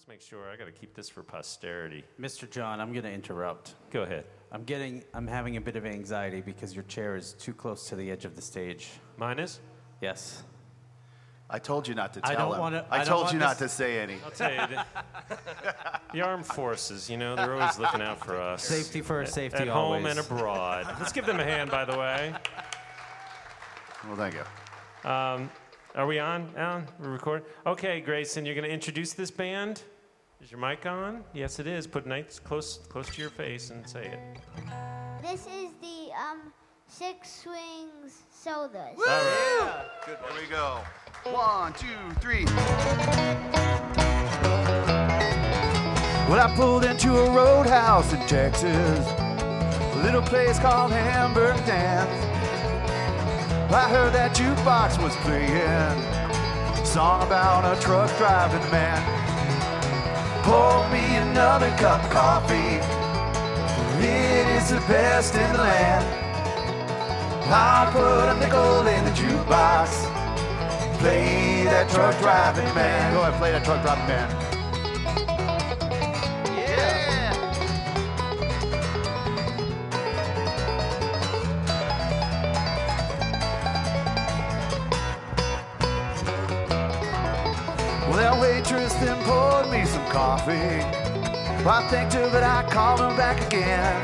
let's make sure. I got to keep this for posterity. Mr. John, I'm going to interrupt. Go ahead. I'm getting, I'm having a bit of anxiety because your chair is too close to the edge of the stage. Mine is? Yes. I told you not to tell I tell don't him. wanna- I, I don't told want you not to this- say any. I'll tell you. The, the armed forces, you know, they're always looking out for us. Safety first, safety At home always. and abroad. Let's give them a hand, by the way. Well, thank you. Um, are we on, Alan? We're recording? Okay, Grayson, you're going to introduce this band? Is your mic on? Yes, it is. Put nice close close to your face and say it. This is the um, Six Swings Sodas. All right. Good. Here we go. One, two, three. Well, I pulled into a roadhouse in Texas, a little place called Hamburger Dan's. I heard that jukebox was playing song about a truck driving man. Pour me another cup of coffee. It is the best in the land. I'll put a nickel in the jukebox. Play that truck driving man. Go ahead, play that truck driving man. Well, that waitress then poured me some coffee. I thanked her, but I called her back again.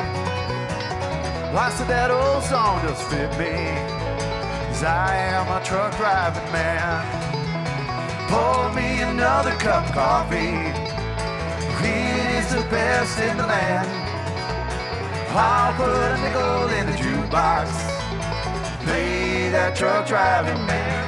I said that old song does fit me. Cause I am a truck driving man. Pour me another cup of coffee. Is the best in the land. I'll put a nickel in the jukebox. Play that truck driving man.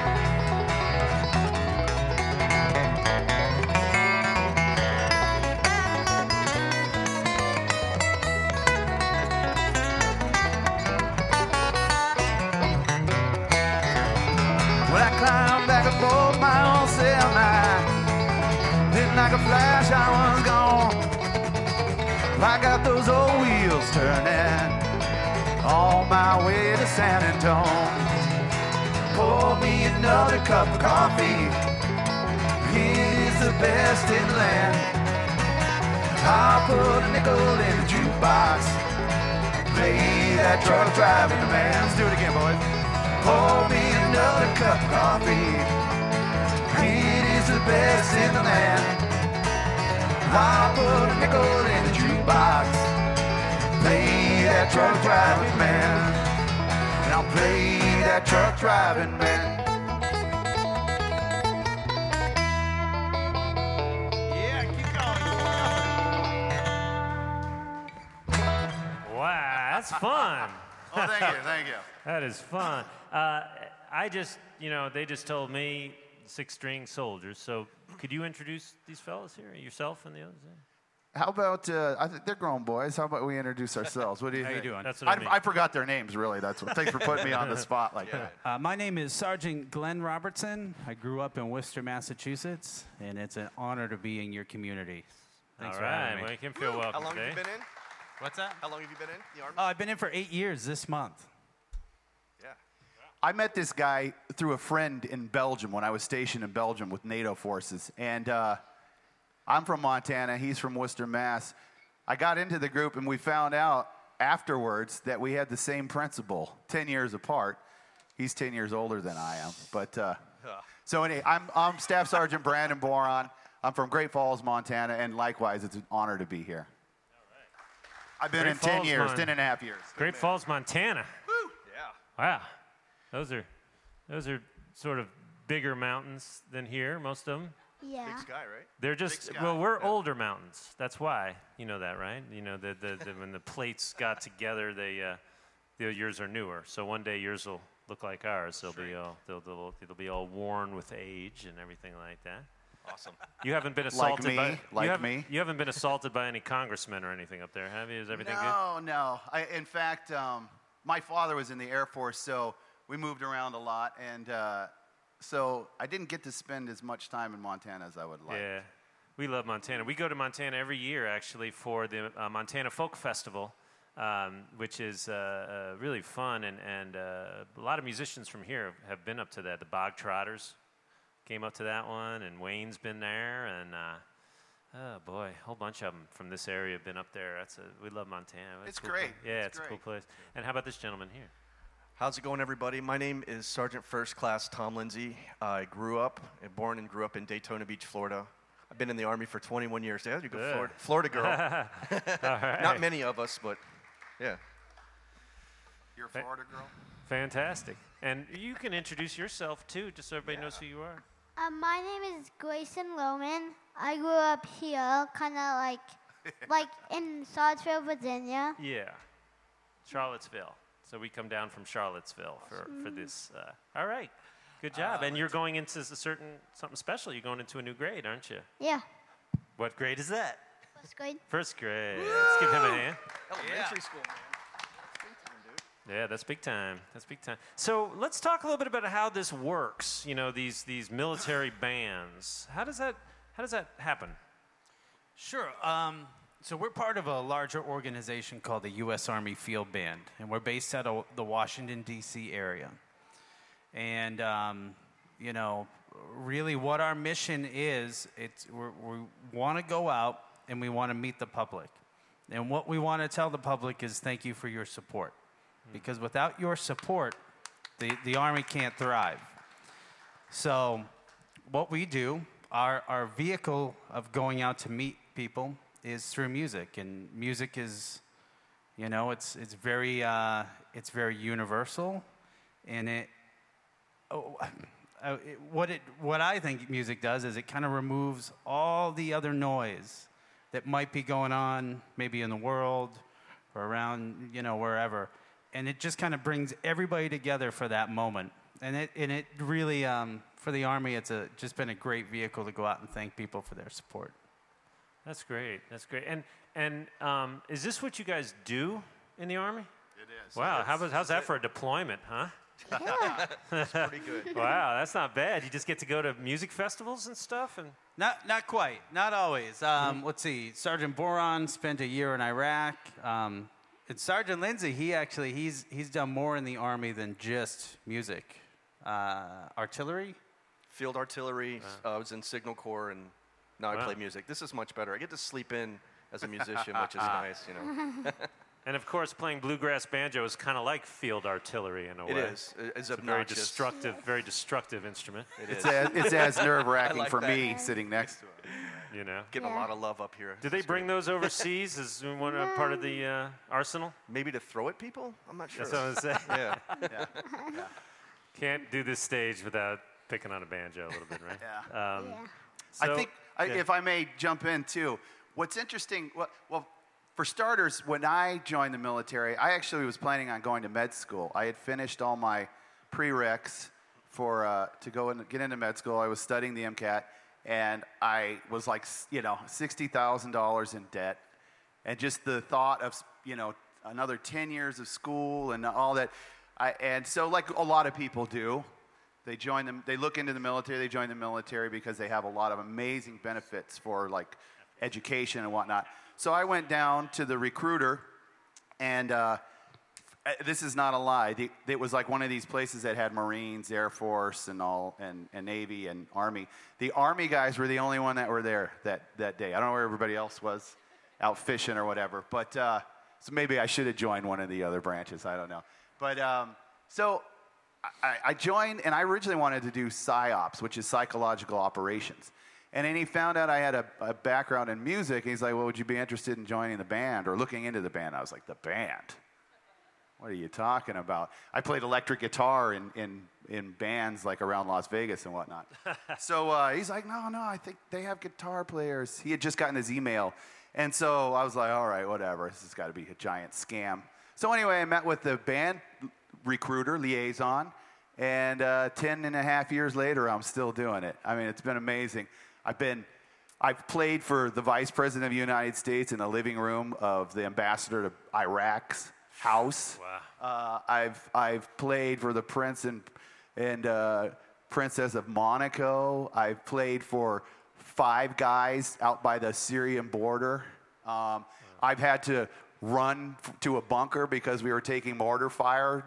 My way to San Antone. Pour me another cup of coffee. It is the best in the land. I'll put a nickel in the jukebox. Play that truck driving man. Let's do it again, boys. Pour me another cup of coffee. It is the best in the land. I'll put a nickel in the jukebox. Play that truck driving man. And I'll play that truck driving man. Yeah, keep Wow, that's fun. Oh, thank you, thank you. That is fun. Uh, I just, you know, they just told me six string soldiers. So could you introduce these fellas here, yourself and the others? How about uh, I think they're grown boys? How about we introduce ourselves? What do you How you think? doing? That's what I mean. I, forgot their names. Really, that's what. Thanks for putting me on the spot like that. Uh, my name is Sergeant Glenn Robertson. I grew up in Worcester, Massachusetts, and it's an honor to be in your community. Thanks All for having me. well, you can feel welcome How long today. have you been in? What's that? How long have you been in the army? Oh, I've been in for eight years this month. yeah. I met this guy through a friend in Belgium when I was stationed in Belgium with NATO forces. And uh, I'm from Montana, he's from Worcester, Mass. I got into the group and we found out afterwards that we had the same principal, 10 years apart. He's 10 years older than I am. But uh, so, anyway, I'm, I'm Staff Sergeant Brandon Boron. I'm from Great Falls, Montana, and likewise, it's an honor to be here. I've been Great in 10 years, Mon- 10 and a half years. Great Falls, Montana. Yeah. Wow, those are those are sort of bigger mountains than here. Most of them. Yeah. Big sky, right? They're just sky, well, we're yeah. older mountains. That's why you know that, right? You know the, the, the when the plates got together, they uh, the yours are newer. So one day yours will look like ours. They'll be all they'll, they'll they'll be all worn with age and everything like that. Awesome. You haven't been assaulted me, by like you me. You haven't been assaulted by any congressmen or anything up there, have you? Is everything good? no, no. In fact, um, my father was in the Air Force, so we moved around a lot, and uh, so I didn't get to spend as much time in Montana as I would like. Yeah, we love Montana. We go to Montana every year actually for the uh, Montana Folk Festival, um, which is uh, uh, really fun, and, and uh, a lot of musicians from here have been up to that. The Bog Trotters came up to that one, and Wayne's been there, and uh, Oh boy, a whole bunch of them from this area have been up there. That's a, we love Montana. It's cool great. place. Yeah, It's it's, a cool place. And how about this gentleman here? How's it going, everybody? My name is Sergeant First Class Tom Lindsay. I grew up, born and grew up in Daytona Beach, Florida. I've been in the Army for 21 years. Yeah, you go, Good. Florida, Florida girl. Not many of us, but yeah. You're a Florida girl? Fantastic. And you can introduce yourself too, just so everybody knows who you are. Um, my name is Grayson Loman. I grew up here, kind of like, like in Charlottesville, Virginia. Yeah, Charlottesville. So we come down from Charlottesville for, for this. Uh, all right, good job. and you're going into a certain something special. You're going into a new grade, aren't you? Yeah, What grade is that? first grade. First grade. Let's give him a hand. Elementary school, man. Yeah, that's big time. That's big time. So let's talk a little bit about how this works. You know, these these military bands. How does that how does that happen? Sure. Um, so we're part of a larger organization called the U.S. Army Field Band, and we're based out of the Washington D.C. area. And um, you know, really, what our mission is, it's we want to go out and we want to meet the public, and what we want to tell the public is thank you for your support, because without your support, the the Army can't thrive. So, what we do, our, our vehicle of going out to meet people is through music, and music is, you know, it's it's very uh, it's very universal, and it. Oh, uh, it, what it what I think music does is it kind of removes all the other noise that might be going on maybe in the world or around you know wherever and it just kind of brings everybody together for that moment and it and it really um, for the army it's a just been a great vehicle to go out and thank people for their support That's great. That's great. And and um, is this what you guys do in the army? It is. Wow. How about, how's that for a deployment, huh? Yeah. Pretty good. Wow, that's not bad. You just get to go to music festivals and stuff, and Not, not quite. Not always. Um, let's see. Sergeant Boron spent a year in Iraq. Um, and Sergeant Lindsay, he actually he's he's done more in the army than just music. Uh, artillery. Field artillery. uh, I was in Signal Corps, and now I play music. This is much better. I get to sleep in as a musician, which is nice. You know, and of course, playing bluegrass banjo is kind of like field artillery in a it way. is. It- It's It's a very destructive, very destructive instrument. It It's is. as, it's as nerve wracking like for that. me sitting next to it. You know. Getting a lot of love up here. Do they bring great. those overseas as one uh, part of the uh, arsenal? Maybe to throw at people? I'm not sure. That's what I'm saying. yeah. yeah. yeah. Can't do this stage without picking on a banjo a little bit, right? Yeah. Um, yeah. I think, I, yeah. if I may jump in too, what's interesting, well, well, for starters, when I joined the military, I actually was planning on going to med school. I had finished all my prereqs for uh, to go and get into med school. I was studying the MCAT, and I was like, you know, sixty thousand dollars in debt, and just the thought of, you know, another ten years of school and all that. I, and so, like a lot of people do, they join them. They look into the military. They join the military because they have a lot of amazing benefits for like education and whatnot. So I went down to the recruiter, and uh, this is not a lie. The, it was like one of these places that had Marines, Air Force, and all, and, and Navy and Army. The Army guys were the only one that were there that, that day. I don't know where everybody else was, out fishing or whatever. But uh, so maybe I should have joined one of the other branches. I don't know. But um, so I, I joined, and I originally wanted to do PSYOPs, which is psychological operations. And then he found out I had a, a background in music. And he's like, Well, would you be interested in joining the band or looking into the band? I was like, The band? What are you talking about? I played electric guitar in, in, in bands like around Las Vegas and whatnot. so uh, he's like, No, no, I think they have guitar players. He had just gotten his email. And so I was like, All right, whatever. This has got to be a giant scam. So anyway, I met with the band recruiter, liaison. And uh, 10 and a half years later, I'm still doing it. I mean, it's been amazing. I've been, I've played for the Vice President of the United States in the living room of the ambassador to Iraq's house. Wow. Uh, I've, I've played for the Prince and, and uh, Princess of Monaco. I've played for five guys out by the Syrian border. Um, I've had to run to a bunker because we were taking mortar fire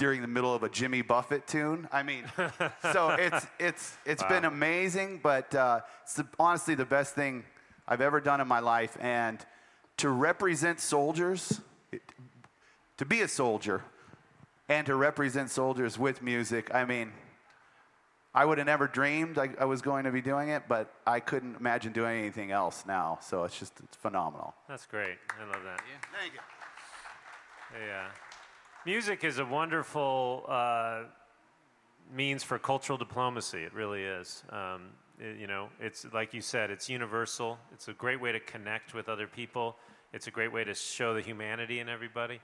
during the middle of a Jimmy Buffett tune. I mean, so it's it's it's been amazing, but uh, it's the, honestly the best thing I've ever done in my life. And to represent soldiers, to be a soldier, and to represent soldiers with music, I mean, I would have never dreamed I, I, was going to be doing it, but I couldn't imagine doing anything else now. So it's just it's phenomenal. That's great. I love that. Yeah. Thank you. Yeah. Music is a wonderful uh, means for cultural diplomacy. It really is. Um, it, you know, it's like you said, it's universal. It's a great way to connect with other people. It's a great way to show the humanity in everybody.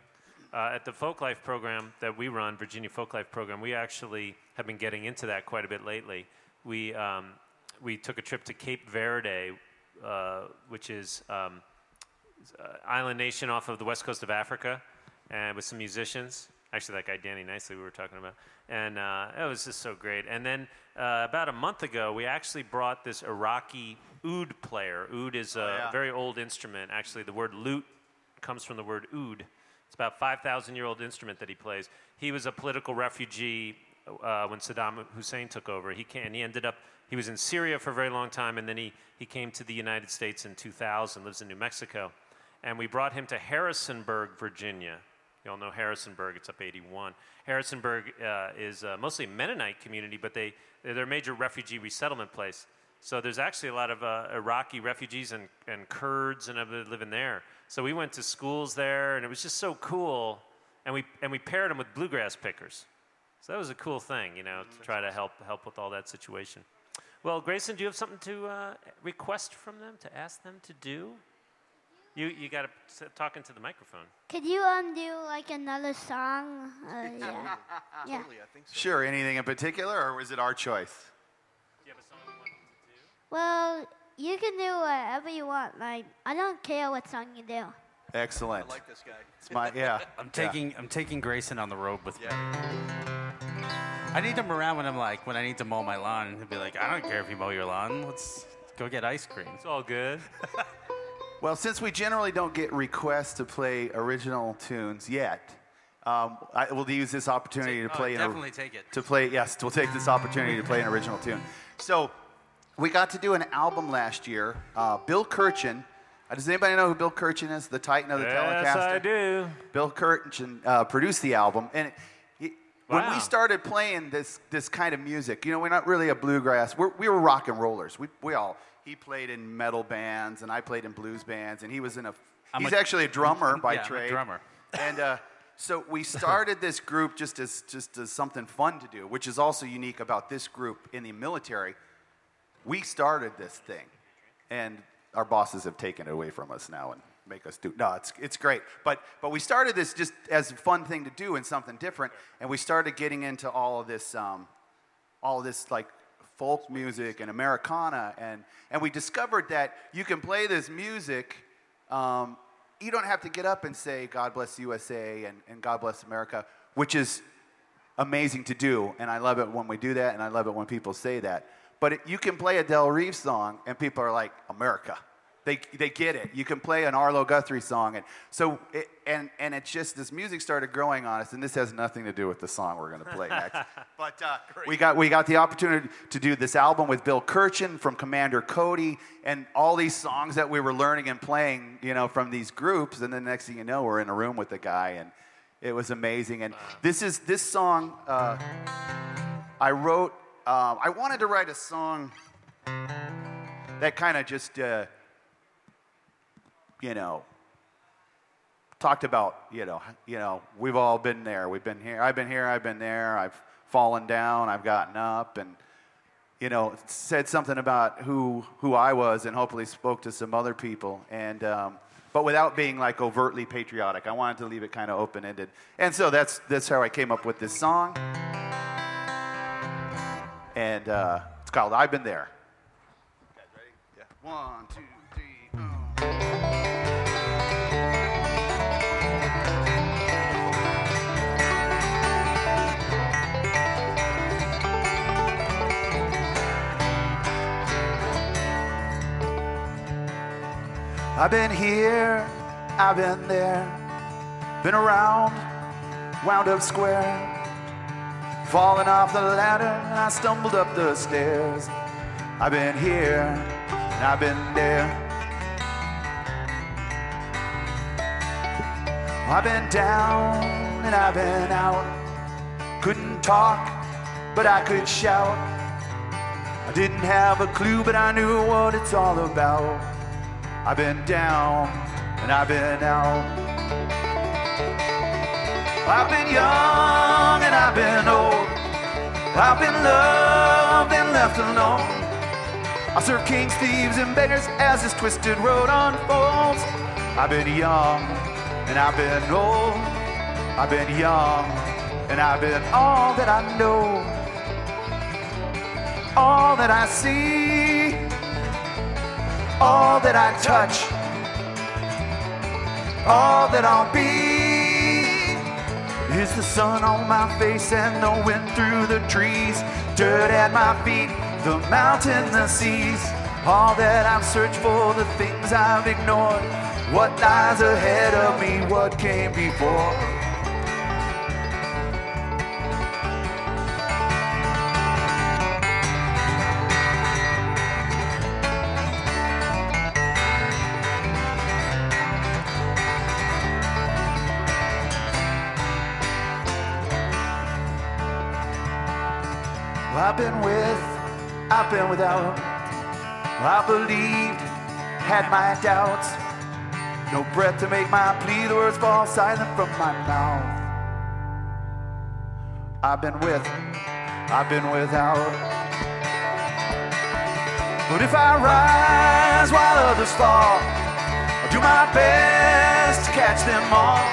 Uh, at the Folk Life program that we run, Virginia Folk Life program, we actually have been getting into that quite a bit lately. We, um, we took a trip to Cape Verde, uh, which is um, uh, island nation off of the west coast of Africa, and with some musicians. Actually, that guy Danny Knicely we were talking about, and uh, it was just so great. And then uh, about a month ago, we actually brought this Iraqi oud player. Oud is a oh, yeah. very old instrument. Actually, the word lute comes from the word oud. It's about 5,000 year old instrument that he plays. He was a political refugee uh, when Saddam Hussein took over. He came, he ended up he was in Syria for a very long time, and then he, he came to the United States in 2000, lives in New Mexico. And we brought him to Harrisonburg, Virginia. You all know Harrisonburg, it's up 81. Harrisonburg uh, is uh, mostly a Mennonite community, but they, they're a major refugee resettlement place. So there's actually a lot of uh, Iraqi refugees and, and Kurds and everybody living there. So we went to schools there, and it was just so cool. And we, and we paired them with bluegrass pickers. So that was a cool thing, you know, to try to help, help with all that situation. Well, Grayson, do you have something to uh, request from them, to ask them to do? You you got to talk into the microphone. Could you um do like another song? Uh, yeah. yeah. Totally, I think so. Sure. Anything in particular, or was it our choice? Do you have a song you want to do? Well, you can do whatever you want. Like I don't care what song you do. Excellent. I like this guy. It's my yeah. I'm taking yeah. I'm taking Grayson on the road with yeah. me. I need him around when I'm like when I need to mow my lawn. He'll be like, I don't care if you mow your lawn. Let's go get ice cream. It's all good. Well, since we generally don't get requests to play original tunes yet, um, I will use this opportunity take, to play. Oh, definitely a, take it. To play, yes, we'll take this opportunity to play an original tune. So, we got to do an album last year. Uh, Bill Kirchen. Uh, does anybody know who Bill Kirchen is? The Titan of the yes, Telecaster. Yes, I do. Bill Kirchen uh, produced the album, and wow. when we started playing this this kind of music, you know, we're not really a bluegrass. We're, we were rock and rollers. We we all he played in metal bands, and I played in blues bands, and he was in a. I'm he's a, actually a drummer by yeah, trade. drummer. And uh, so we started this group just as just as something fun to do, which is also unique about this group in the military. We started this thing, and our bosses have taken it away from us now and make us do. No, it's it's great. But but we started this just as a fun thing to do and something different, and we started getting into all of this. Um, all of this like folk music and Americana. And, and we discovered that you can play this music. Um, you don't have to get up and say, God bless USA and, and God bless America, which is amazing to do. And I love it when we do that, and I love it when people say that. But it, you can play a Del Reeves song, and people are like, America. They, they get it. You can play an Arlo Guthrie song. And so, it, and, and it's just, this music started growing on us, and this has nothing to do with the song we're going to play next. but uh, we, got, we got the opportunity to do this album with Bill Kirchen from Commander Cody, and all these songs that we were learning and playing, you know, from these groups. And then the next thing you know, we're in a room with a guy, and it was amazing. And this is, this song, uh, I wrote, uh, I wanted to write a song that kind of just, uh, you know, talked about, you know, you know, we've all been there. We've been here. I've been here. I've been there. I've fallen down. I've gotten up, and you know, said something about who who I was, and hopefully spoke to some other people. And um, but without being like overtly patriotic, I wanted to leave it kind of open ended. And so that's that's how I came up with this song. And uh, it's called "I've Been There." Yeah. One, two. I've been here, I've been there, been around, wound up square, falling off the ladder, I stumbled up the stairs. I've been here, and I've been there. I've been down and I've been out. Couldn't talk, but I could shout. I didn't have a clue, but I knew what it's all about. I've been down and I've been out. I've been young and I've been old. I've been loved and left alone. I serve kings, thieves, and beggars as this twisted road unfolds. I've been young and I've been old. I've been young and I've been all that I know, all that I see, all that I touch, all that I'll be. Is the sun on my face and the wind through the trees, dirt at my feet, the mountain, the seas. All that I've searched for, the things I've ignored. What lies ahead of me, what came before. Without. I believed, had my doubts. No breath to make my plea, the words fall silent from my mouth. I've been with, I've been without. But if I rise while others fall, I'll do my best to catch them all.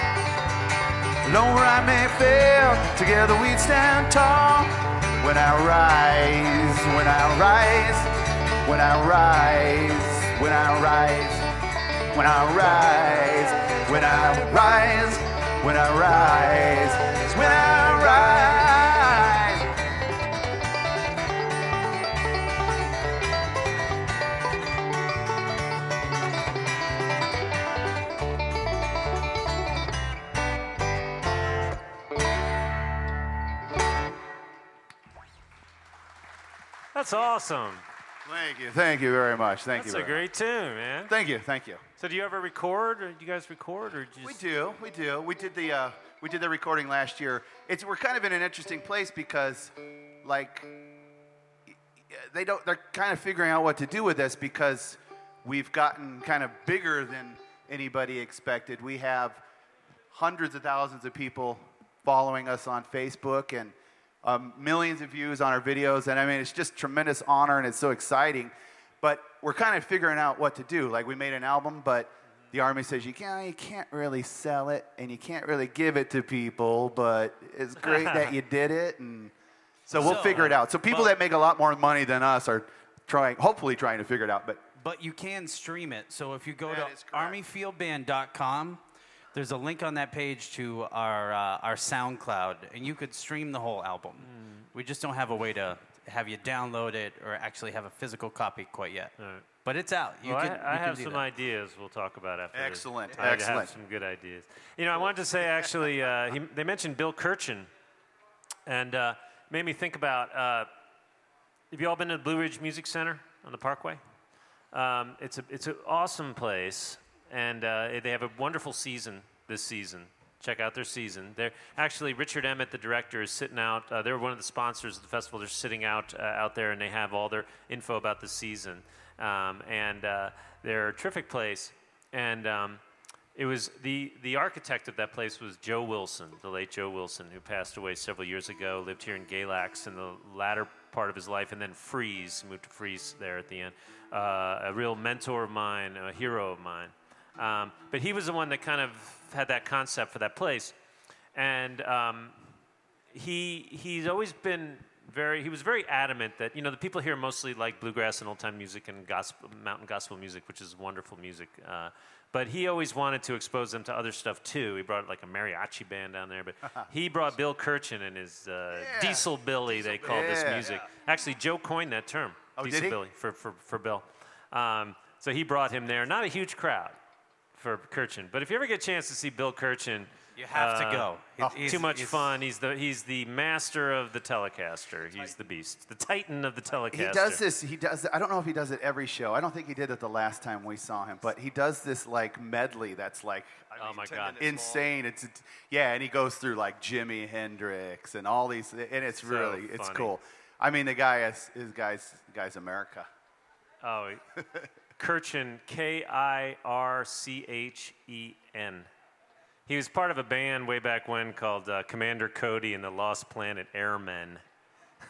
Alone where I may fail, together we'd stand tall. When I rise, when I rise, when I rise, when I rise, when I rise, when I rise, when I rise, That's awesome. Thank you. Thank you very much. Thank That's you. That's a great tune, man. Thank you. Thank you. So do you ever record, or do you guys record, or just We do. We do. We did the uh, we did the recording last year. It's we're kind of in an interesting place because, like, they don't. They're kind of figuring out what to do with this because we've gotten kind of bigger than anybody expected. We have hundreds of thousands of people following us on Facebook and um, millions of views on our videos. And I mean, it's just tremendous honor and it's so exciting. But we're kind of figuring out what to do. Like we made an album, but the army says you can't, you can't really sell it and you can't really give it to people. But it's great that you did it, and so we'll So, figure it out. So people but- that make a lot more money than us are trying, hopefully, trying to figure it out. But But you can stream it. So if you go That to armyfieldband.com, there's a link on that page to our uh, our SoundCloud, and you could stream the whole album. Hmm. We just don't have a way to have you download it or actually have a physical copy quite yet. All right. But it's out. You well, can, I, you I can have do some that. ideas we'll talk about after this. Excellent, I have excellent. some good ideas. You know, I wanted to say actually, uh, he, they mentioned Bill Kirchen, and uh, made me think about. Uh, have you all been to the Blue Ridge Music Center on the Parkway? Um, it's a it's an awesome place, and uh, they have a wonderful season this season. Check out their season. They're actually Richard Emmett, the director, is sitting out. Uh, they're one of the sponsors of the festival. They're sitting out uh, out there, and they have all their info about the season. Um, and uh, they're a terrific place. And um, it was the the architect of that place was Joe Wilson, the late Joe Wilson, who passed away several years ago. Lived here in Galax in the latter part of his life, and then Fries moved to Fries there at the end. Uh, a real mentor of mine, a hero of mine. Um, but he was the one that kind of had that concept for that place, and um, he he's always been very he was very adamant that you know the people here mostly like bluegrass and old time music and gospel mountain gospel music which is wonderful music uh, but he always wanted to expose them to other stuff too. He brought like a mariachi band down there but he brought bill kirchen and his uh, Yeah. diesel billy they called this Yeah. music. actually joe coined that term Oh, diesel billy for, for, for bill. Um, so he brought him there. Not a huge crowd for Kirchen. But if you ever get a chance to see Bill Kirchen, You have to uh, go. He- he's- too much he's- fun. He's the he's the master of the Telecaster. He's the beast, the Titan of the Telecaster. He does this. He does. I don't know if he does it every show. I don't think he did it the last time we saw him, but he does this like medley that's like Oh my God! insane. It's, it's yeah, and he goes through like Jimi Hendrix and all these, and it's So really it's funny. cool. I mean, the guy is, is guys guys America. Oh, Kirchen, K I R C H E N. He was part of a band way back when called uh, Commander Cody and the Lost Planet Airmen.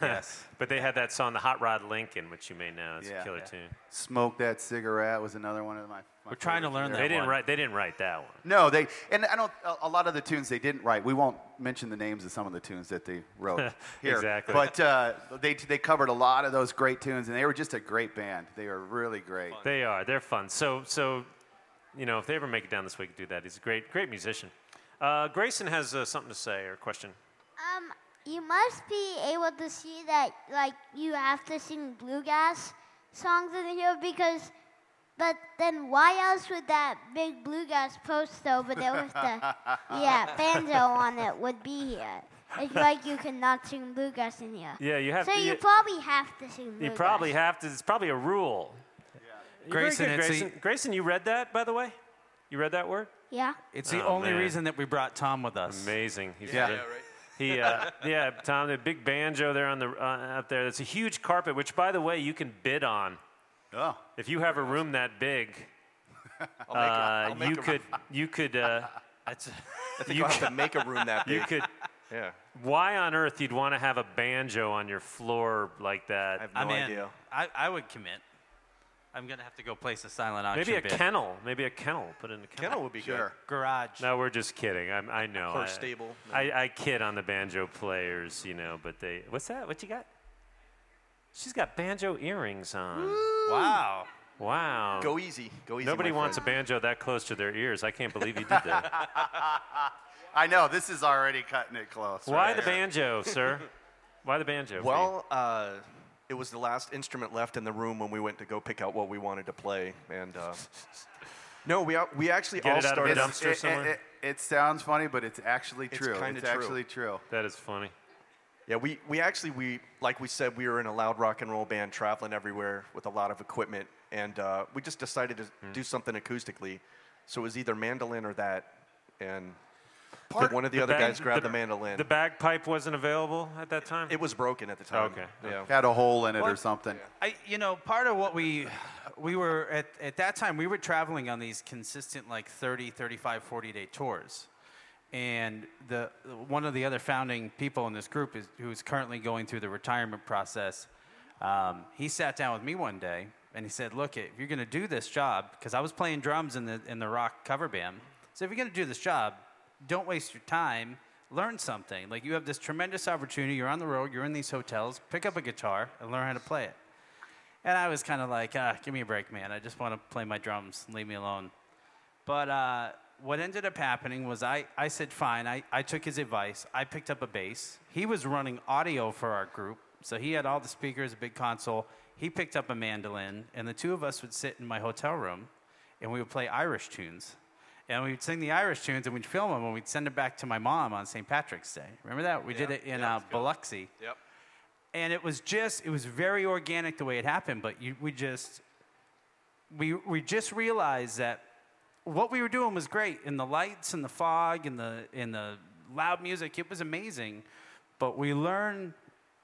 Yes. But they had that song, The Hot Rod Lincoln, which you may know. It's Yeah. a killer Yeah. tune. Smoke that cigarette was another one of my. My We're trying to learn that They didn't one. write. They didn't write that one. No, they and I don't. A, a lot of the tunes they didn't write. We won't mention the names of some of the tunes that they wrote here. Exactly. But uh, they they covered a lot of those great tunes, and they were just a great band. They were really great. They are. They're fun. So, so, you know, if they ever make it down this week, do that. He's a great, great musician. Uh, Grayson has uh, something to say or a question. Um, you must be able to see that, like, you have to sing bluegrass songs in here because, but then why else would that big bluegrass post over there with the, yeah, banjo on it would be here? It's like you cannot sing bluegrass in here. Yeah, you have So to. you you, probably have to sing Bluegrass. you probably have to. It's probably a rule. You're Grayson, good, Grayson. the- Grayson, you read that, by the way? You read that word? Yeah. It's the Oh, only man. reason that we brought Tom with us. Amazing. He's Yeah. good. He, uh, yeah, Tom, the big banjo there on the uh, up there. That's a huge carpet, which, by the way, you can bid on. Oh, If you have a room that big, I'll make, uh, you a, could, you could, uh, That's, I think I'll have to make a room that big. you big. could. yeah. Why on earth you'd want to have a banjo on your floor like that? I have no I'm in. idea. I, I would commit. I'm gonna have to go place a silent auction Maybe a bid. kennel. Maybe a kennel. Put in a kennel. Kennel would be sure. garage. No, we're just kidding. I'm, I know. Horse I- stable. I, I kid on the banjo players, you know, but they. What's that? What you got? She's got banjo earrings on. Wow. Wow. Go easy. Go easy. Nobody my wants a banjo that close to their ears. I can't believe you did that. I know this is already cutting it close. Why right the here. banjo, sir? Why the banjo? Well, uh, it was the last instrument left in the room when we went to go pick out what we wanted to play, and uh, no, we we actually Get all it out of the started. dumpster It, it, somewhere? it, it sounds funny, but it's actually It's true. kinda it's true. actually true. that is funny. Yeah, we, we actually we like we said we were in a loud rock and roll band traveling everywhere with a lot of equipment, and uh, we just decided to Hmm. do something acoustically. So it was either mandolin or that, and Part- one of the, the other bag- guys grabbed the- the, mandolin. The bagpipe wasn't available at that time. it was broken at the time. Okay. Yeah. Had a hole in it or What? something. I, you know, part of what we, we were at, at that time, we were traveling on these consistent like 30, 35, 40 day tours. And the, one of the other founding people in this group is, who is currently going through the retirement process. Um, he sat down with me one day and he said, look, if you're going to do this job, because I was playing drums in the, in the rock cover band. So if you're going to do this job, don't waste your time. Learn something. Like you have this tremendous opportunity. You're on the road. You're in these hotels. Pick up a guitar and learn how to play it. And I was kind of like, ah, give me a break, man. I just want to play my drums. Leave me alone. But uh, what ended up happening was I, I said, fine. I, I took his advice. I picked up a bass. He was running audio for our group. So he had all the speakers, a big console. He picked up a mandolin. And the two of us would sit in my hotel room and we would play Irish tunes. And we'd sing the Irish tunes and we'd film them and we'd send it back to my mom on St. Patrick's Day. Remember that? We did it in uh, Biloxi Yep. and it was just it was very organic the way it happened but you, we just we, we just realized that what we were doing was great. And the lights and the fog and the and the loud music it was amazing. But we learned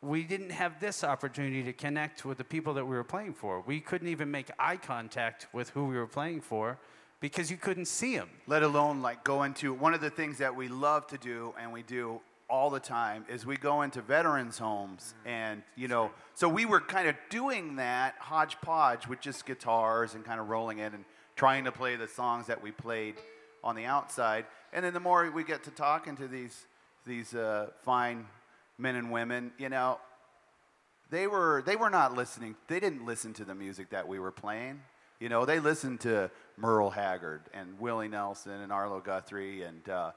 we didn't have this opportunity to connect with the people that we were playing for. We couldn't even make eye contact with who we were playing for because you couldn't see them let alone like go into one of the things that we love to do and we do all the time is we go into veterans homes mm-hmm. and you know so we were kind of doing that hodgepodge with just guitars and kind of rolling it and trying to play the songs that we played on the outside. And then the more we get to talking to these these uh, fine men and women you know they were they were not listening. They didn't listen to the music that we were playing. You know they listened to merle haggard and willie nelson and arlo guthrie and uh,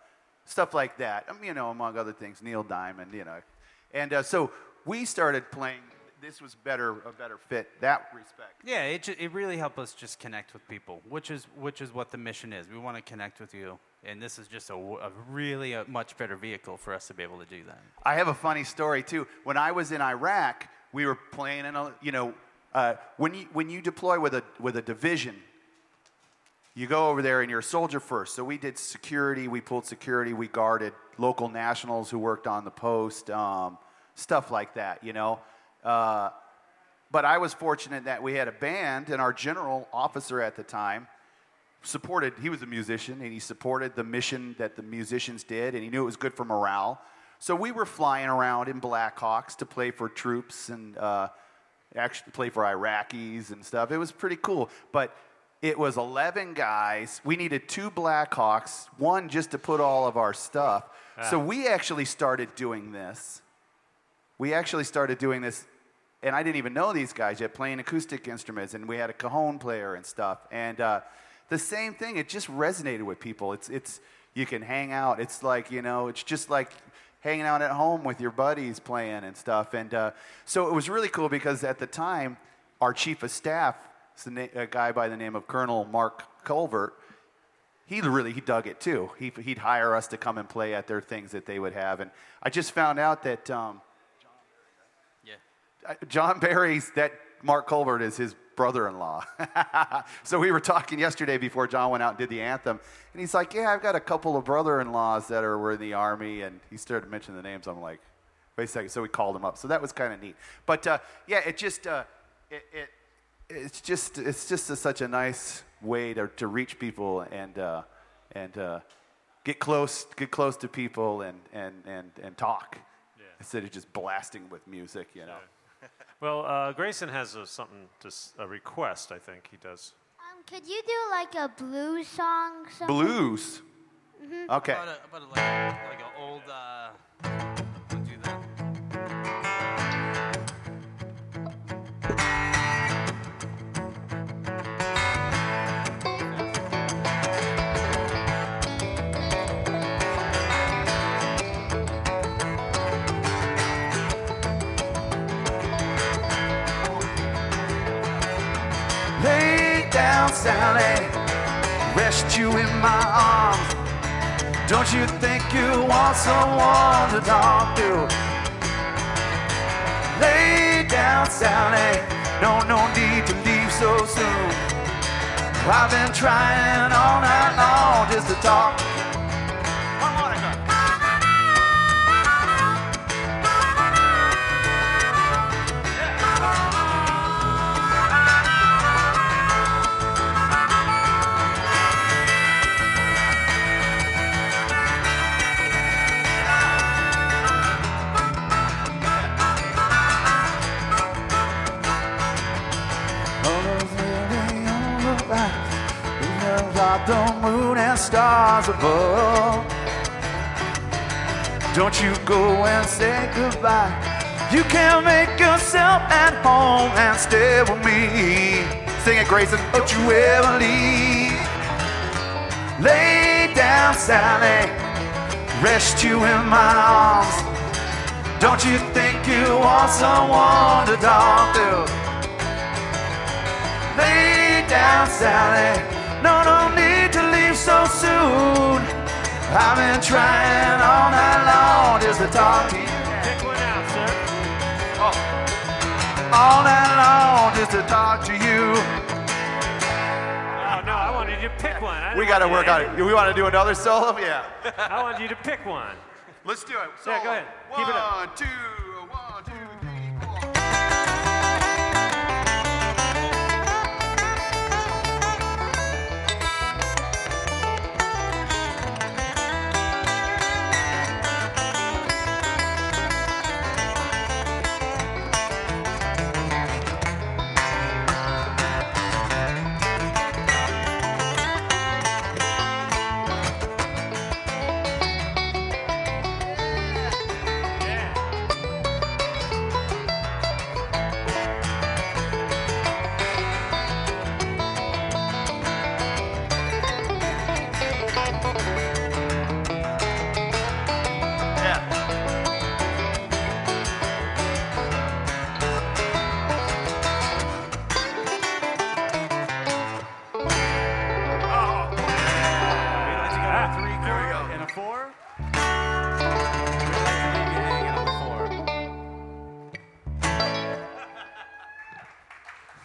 stuff like that. Um, you know among other things neil diamond you know. And uh, so we started playing this was better a better fit that respect. Yeah, it, ju- it really helped us just connect with people, which is which is what the mission is. We want to connect with you, and this is just a, w- a really a much better vehicle for us to be able to do that. I have a funny story too. When I was in Iraq, we were playing in a you know uh, when you when you deploy with a with a division, you go over there and you're a soldier first. So we did security, we pulled security, we guarded local nationals who worked on the post, um, stuff like that. You know. Uh, but I was fortunate that we had a band, and our general officer at the time supported, he was a musician, and he supported the mission that the musicians did, and he knew it was good for morale. So we were flying around in Blackhawks to play for troops and uh, actually play for Iraqis and stuff. It was pretty cool. But it was 11 guys. We needed two Blackhawks, one just to put all of our stuff. So we actually started doing this. We actually started doing this and I didn't even know these guys yet, playing acoustic instruments, and we had a cajon player and stuff. And uh, the same thing, it just resonated with people. It's, it's, you can hang out. It's like, you know, it's just like hanging out at home with your buddies playing and stuff. And uh, so it was really cool because at the time, our chief of staff, a, guy by the name of Colonel Mark Culvert, he really he dug it too. He, he'd hire us to come and play at their things that they would have. And I just found out that um, John Barry's that Mark Colbert is his brother-in-law. so we were talking yesterday before John went out and did the anthem, and he's like, "Yeah, I've got a couple of brother-in-laws that are were in the army," and he started mentioning the names. I'm like, "Wait a second. So we called him up. So that was kind of neat. But uh, yeah, it just uh, it, it it's just it's just a, such a nice way to, to reach people and uh, and uh, get close get close to people and and and, and talk instead of just blasting with music, you know. Well, uh, Grayson has a, something, to, s- a request, I think he does. Um, could you do like a blues song? something? Blues. Okay. About a, about a, like, like an old. Uh, Sally, rest you in my arms. Don't you think you want someone to talk to? Lay down, Sally, no, no need to leave so soon. I've been trying all night long just to talk. Don't you go and say goodbye. You can make yourself at home and stay with me. Sing it, Grayson. Don't you ever leave. Lay down, Sally. Rest you in my arms. Don't you think you want someone to talk to? Lay down, Sally. No, no so soon. I've been trying all night long just to talk to you. Pick one out, sir. Oh. All night long just to talk to you. Oh, no, I wanted you to pick one. We got to work on it. We want to do another solo? Yeah. I wanted you to pick one. Let's do it. Yeah, go ahead. Keep it up. One, two, one, two,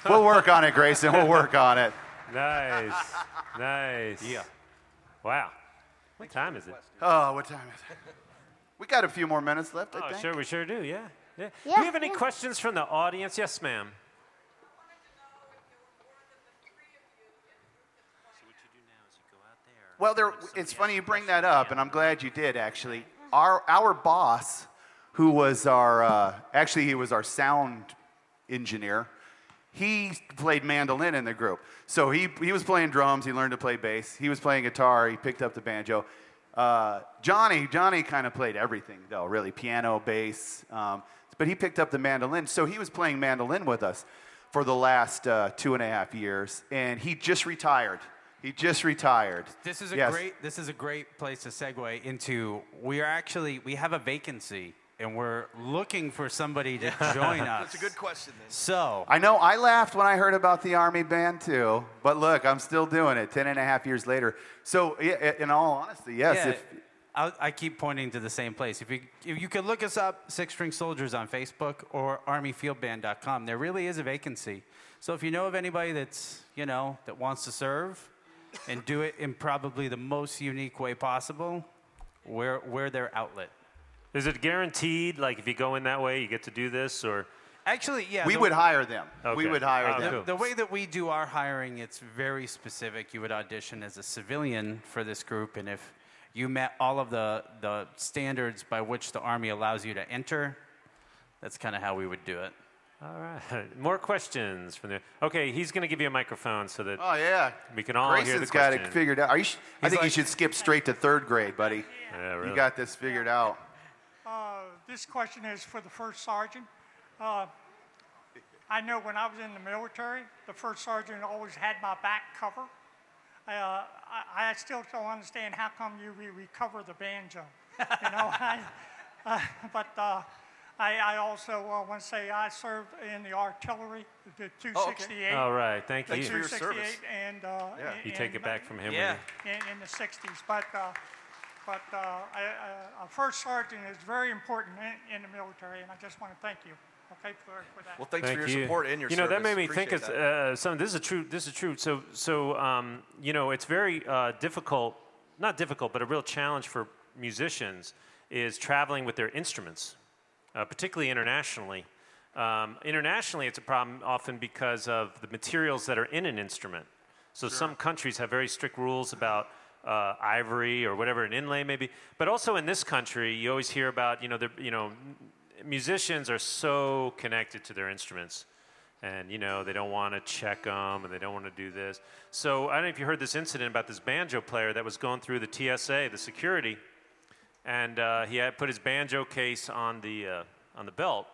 we'll work on it, Grayson. We'll work on it. Nice. Nice. Yeah. Wow. What time is it? Oh, what time is it? We got a few more minutes left, I Oh, think. sure, we sure do. Yeah. Yeah. do you have any yeah. questions from the audience? Yes, ma'am. Well, there, it's funny you bring that up, and I'm glad you did, actually. Our, our boss, who was our, uh, actually, he was our sound engineer, he played mandolin in the group. So he, he was playing drums, he learned to play bass, he was playing guitar, he picked up the banjo. Uh, Johnny, Johnny kind of played everything, though, really piano, bass, um, but he picked up the mandolin. So he was playing mandolin with us for the last uh, two and a half years, and he just retired. He just retired. This is a Yes. great. This is a great place to segue into. We are actually we have a vacancy, and we're looking for somebody to join us. That's a good question. Then. So I know I laughed when I heard about the Army band too, but look, I'm still doing it 10 and a half years later. So, in all honesty, yes. yeah, If, I, I keep pointing to the same place. If you if you could look us up, Six String Soldiers on Facebook or ArmyFieldBand.com, there really is a vacancy. So if you know of anybody that's you know that wants to serve, and do it in probably the most unique way possible, we're we're their outlet. Is it guaranteed? Like, if you go in that way, you get to do this, or Actually, yeah. we the- would hire them. We Okay. would hire Oh, them. cool. The way that we do our hiring, it's very specific. You would audition as a civilian for this group, and if you met all of the, the standards by which the Army allows you to enter, that's kind of how we would do it. all right. More questions from the. Okay, he's going to give you a microphone so that Oh, yeah. we can all hear the Grayson's got it figured out. Are you, sh- I He's think you like- should skip straight to third grade, buddy. Yeah, really. You got this figured out. Uh, this question is for the first sergeant. Uh, I know when I was in the military, the first sergeant always had my back cover. Uh, I, I still don't understand how come you re- recover the banjo. You know, I, uh, but uh, I, I also uh, want to say I served in the artillery, the 268. Oh, okay. All right, thank Thanks you. for your 268 service. and uh, Yeah. You take it back from him. Yeah. in, in the 60s. But, uh, but uh, I, I, a first sergeant is very important in, in the military, and I just want to thank you, okay, for, for that. Well, thanks Thank for your you. support and your You know that made me think Appreciate of that. uh, something. This is true. This is true. So so um, you know it's very uh, difficult. Not difficult, but a real challenge for musicians is traveling with their instruments, uh, particularly internationally. Um, internationally, it's a problem often because of the materials that are in an instrument. So some countries have very strict rules about uh, ivory or whatever an inlay maybe. But also in this country, you always hear about you know the you know musicians are so connected to their instruments, and you know they don't want to check them and they don't want to do this. So I don't know if you heard this incident about this banjo player that was going through the TSA, the security, and uh, he had put his banjo case on the uh, on the belt.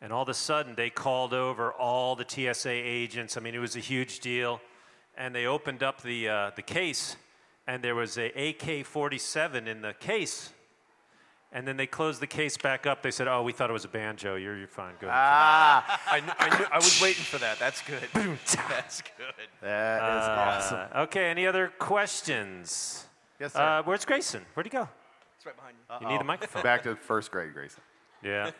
And all of a sudden, they called over all the TSA agents. I mean, it was a huge deal. And they opened up the, uh, the case, and there was a AK-47 in the case. And then they closed the case back up. They said, "Oh, we thought it was a banjo. You're, you're fine. Go ahead." Ah, I, kn- I, knew, I was waiting for that. That's good. That's good. that is awesome. Uh, okay. Any other questions? Yes, sir. Uh, where's Grayson? Where'd he go? It's right behind you. You need a microphone. Back to first grade, Grayson. Yeah.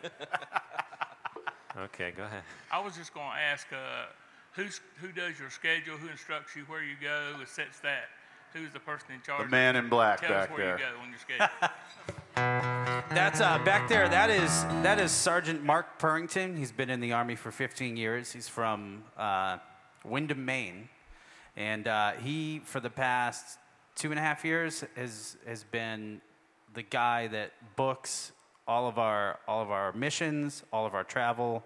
okay. Go ahead. I was just going to ask, uh, who's, who does your schedule? Who instructs you where you go? Who sets that? Who's the person in charge? The man in black Tell us back where there. you go on your schedule. That's uh, back there. That is that is Sergeant Mark Purrington. He's been in the Army for 15 years. He's from uh, Windham, Maine, and uh, he, for the past two and a half years, has has been the guy that books all of our all of our missions, all of our travel,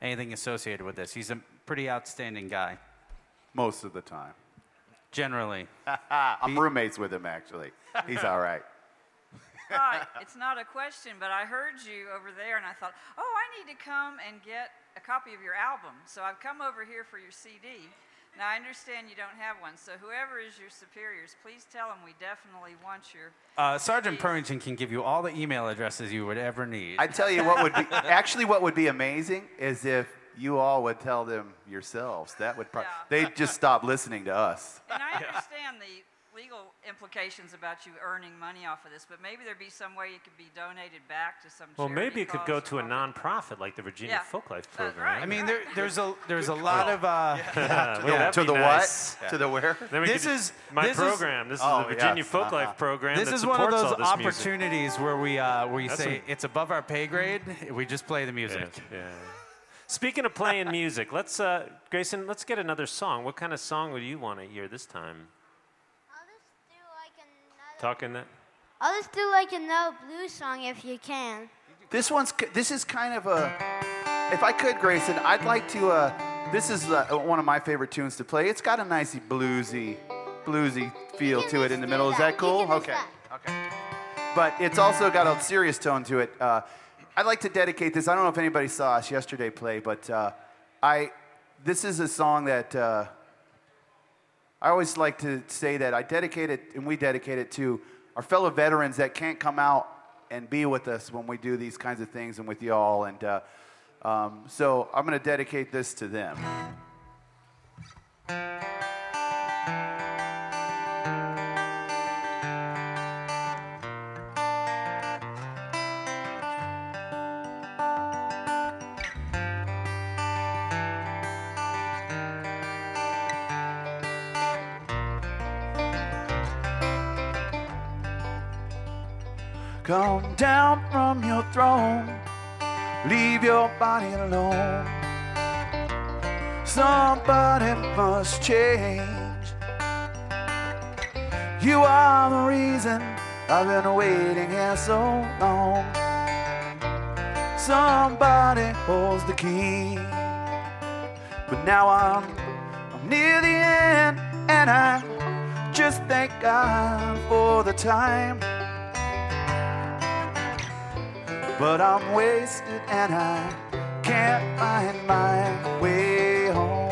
anything associated with this. He's a pretty outstanding guy, Most of the time. Generally. I'm roommates with him, actually. He's all right. Hi, it's not a question, but I heard you over there and I thought, oh, I need to come and get a copy of your album. So I've come over here for your CD. Now, I understand you don't have one, so whoever is your superiors, please tell them we definitely want your. Uh, Sergeant CDs. Purrington can give you all the email addresses you would ever need. I tell you what would be actually what would be amazing is if you all would tell them yourselves. That would probably Yeah. they'd just stop listening to us. And I understand the legal implications about you earning money off of this, but maybe there'd be some way it could be donated back to some Well, charity maybe it could go to a nonprofit like the Virginia Yeah, Folklife that's Program. right. I mean, there, there's a there's a lot of uh, Well, yeah. that'd To the nice. what? To the where? Then we This is- my this is- program. this is Oh, the Virginia yes. Folklife Uh-huh. program. This that is one of those all this music. opportunities where we uh, where you That's say a- it's above our pay grade. We just play the Yeah, music. yeah. Speaking of playing music, let's uh, Grayson, let's get another song. What kind of song would you want to hear this time? I'll just do like another. Talking that. I'll just do like another blues song if you can. This one's this is kind of a. If I could, Grayson, I'd like to. Uh, this is uh, one of my favorite tunes to play. It's got a nice bluesy, bluesy feel to it in the middle. Is that. that You cool? can Okay. that. Okay. But it's also got a serious tone to it. Uh, I'd like to dedicate this. I don't know if anybody saw us yesterday play, but uh, I. This is a song that. Uh, I always like to say that I dedicate it, and we dedicate it to our fellow veterans that can't come out and be with us when we do these kinds of things and with y'all. And uh, um, so I'm going to dedicate this to them. Come down from your throne, leave your body alone. Somebody must change. You are the reason I've been waiting here so long. Somebody holds the key. But now I'm, I'm near the end, and I just thank God for the time. But I'm wasted and I can't find my way home.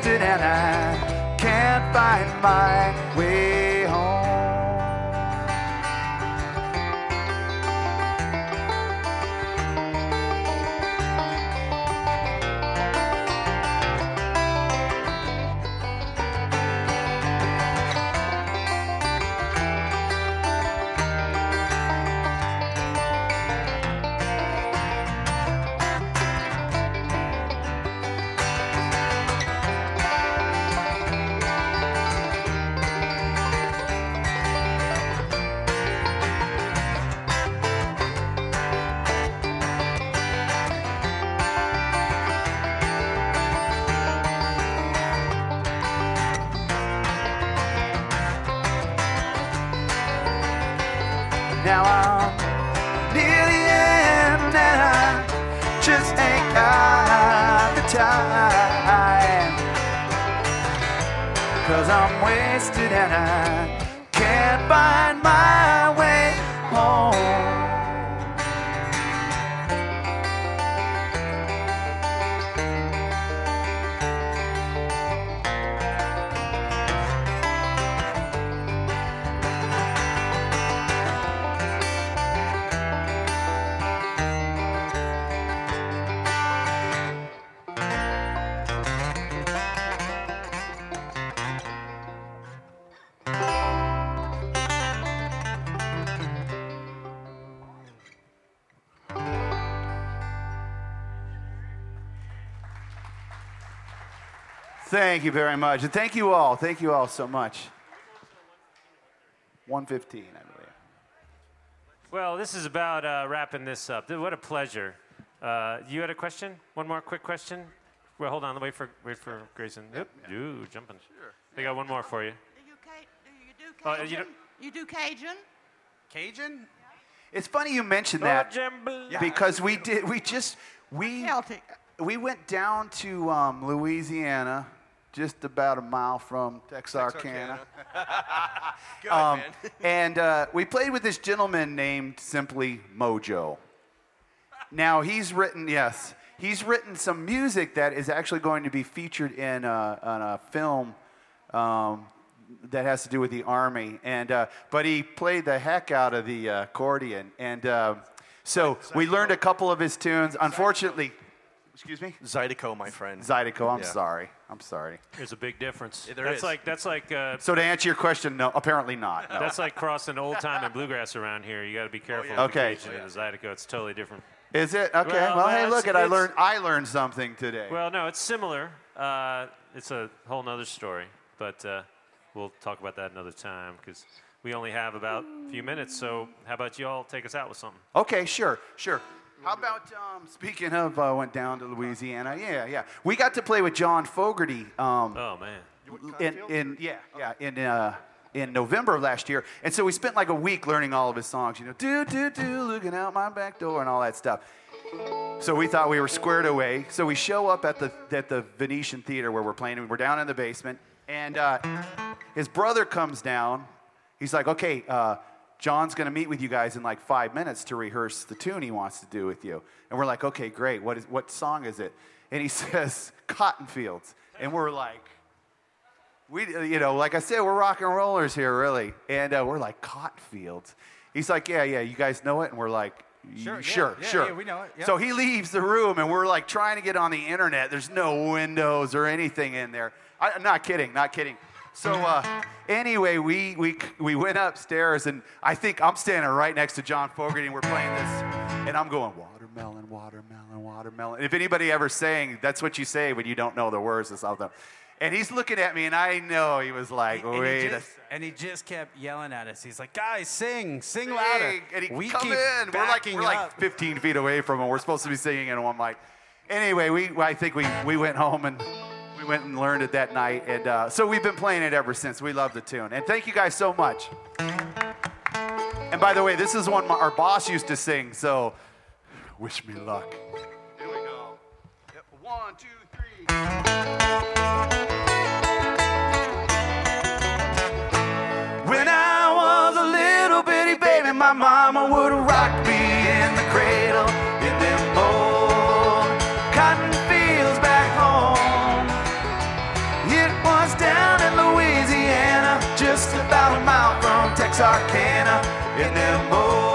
Wasted and I can't find my way Now I'm near the end and I just ain't got the time. Cause I'm wasted and I can't find my Thank you very much. And thank you all. Thank you all so much. 115, I believe. Well, this is about uh, wrapping this up. What a pleasure. Uh, you had a question? One more quick question? Well, hold on. Wait for wait for Grayson. Yep. You jumping. Sure. They got one more for you. Do you, ca- do you do Oh, Cajun? you don't- you do Cajun? Cajun? It's funny you mentioned that Oh, Jambalaya. because we did, we just, we, Celtic. we went down to um, Louisiana, just about a mile from Texarkana. Good, Um, and uh, we played with this gentleman named simply Mojo. Now he's written, yes, he's written some music that is actually going to be featured in a, in a film um, that has to do with the army. And uh, but he played the heck out of the uh, accordion, and uh, so we learned a couple of his tunes. Unfortunately, excuse me, Zydeco, my friend. Zydeco. I'm Yeah. sorry. I'm sorry. There's a big difference. Yeah, there that's is. like that's like uh, So to answer your question, no, apparently not. No. that's like crossing old time and bluegrass around here. You got to be careful. yeah. with Okay. the Cajun and the Zydeco. It's totally different. Is it okay? Well, Well, well, hey, it's- look at I it's- learned I learned something today. Well, no, it's similar. Uh, it's a whole nother story, but uh, we'll talk about that another time because we only have about a few minutes. So how about you all take us out with something? Okay, sure, sure. How about um, speaking of uh, went down to Louisiana? Yeah, yeah. We got to play with John Fogerty. Um, Oh man. in, in yeah, yeah, in uh, in November of last year, and so we spent like a week learning all of his songs. You know, do do do, looking out my back door, and all that stuff. So we thought we were squared away. So we show up at the at the Venetian Theater where we're playing. and We're down in the basement, and uh, his brother comes down. He's like, "Okay, uh, John's going to meet with you guys in like five minutes to rehearse the tune he wants to do with you." And we're like, "Okay, great. What is what song is it?" And he says, "Cotton Fields," and we're like. We, you know, like I said, we're rock and rollers here, really. And uh, we're like, cotton fields. He's like, yeah, yeah, you guys know it? And we're like, Sure, yeah, sure, yeah, sure. yeah, we know it, yeah. So he leaves the room, and we're like trying to get on the internet. There's no windows or anything in there. I, am not kidding, not kidding. So uh, anyway, we, we, we went upstairs, and I think I'm standing right next to John Fogerty, and we're playing this, and I'm going, watermelon, watermelon, watermelon. If anybody ever sang, that's what you say when you don't know the words or something. And he's looking at me, and I know he was like, And he, wait a just, and he just kept yelling at us. He's like, guys, sing, sing louder. And he we come keep in. We're like we're like 15 feet away from him. We're supposed to be singing, and I'm like, anyway, we I think we we went home and we went and learned it that night, and uh, so we've been playing it ever since. We love the tune, and thank you guys so much. And by the way, this is one my, our boss used to sing. So, wish me luck. Here we go. Yep. One, two, three. When I was a little bitty baby, my mama would It was down in Louisiana, just about a mile from Texarkana, in them old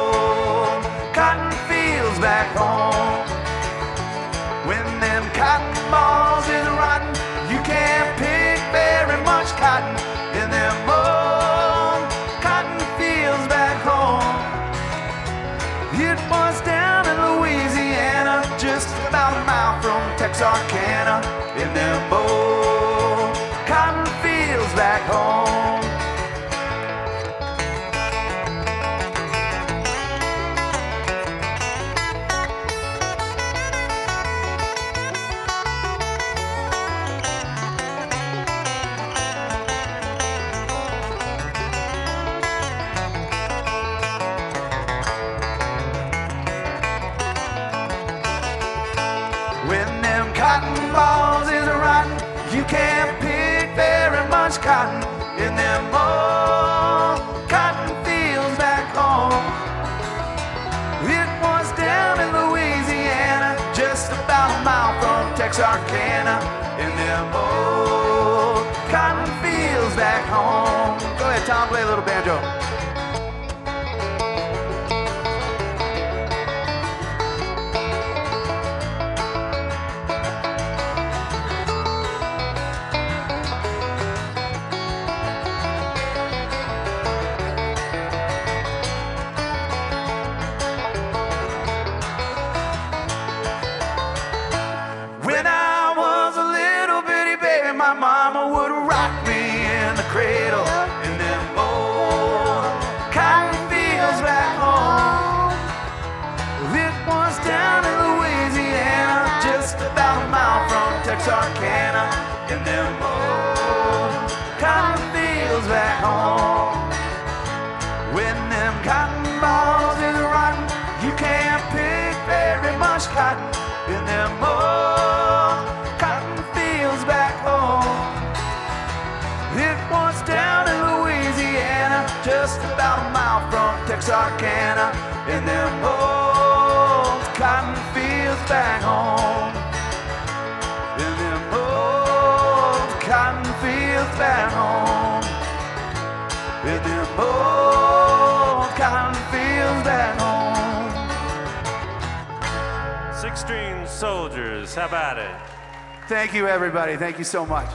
Tom, play a little banjo. Texarkana, in them old cotton fields back home. In them old cotton fields back home. In them old cotton fields back home. Six string soldiers, how about it? Thank you, everybody. Thank you so much.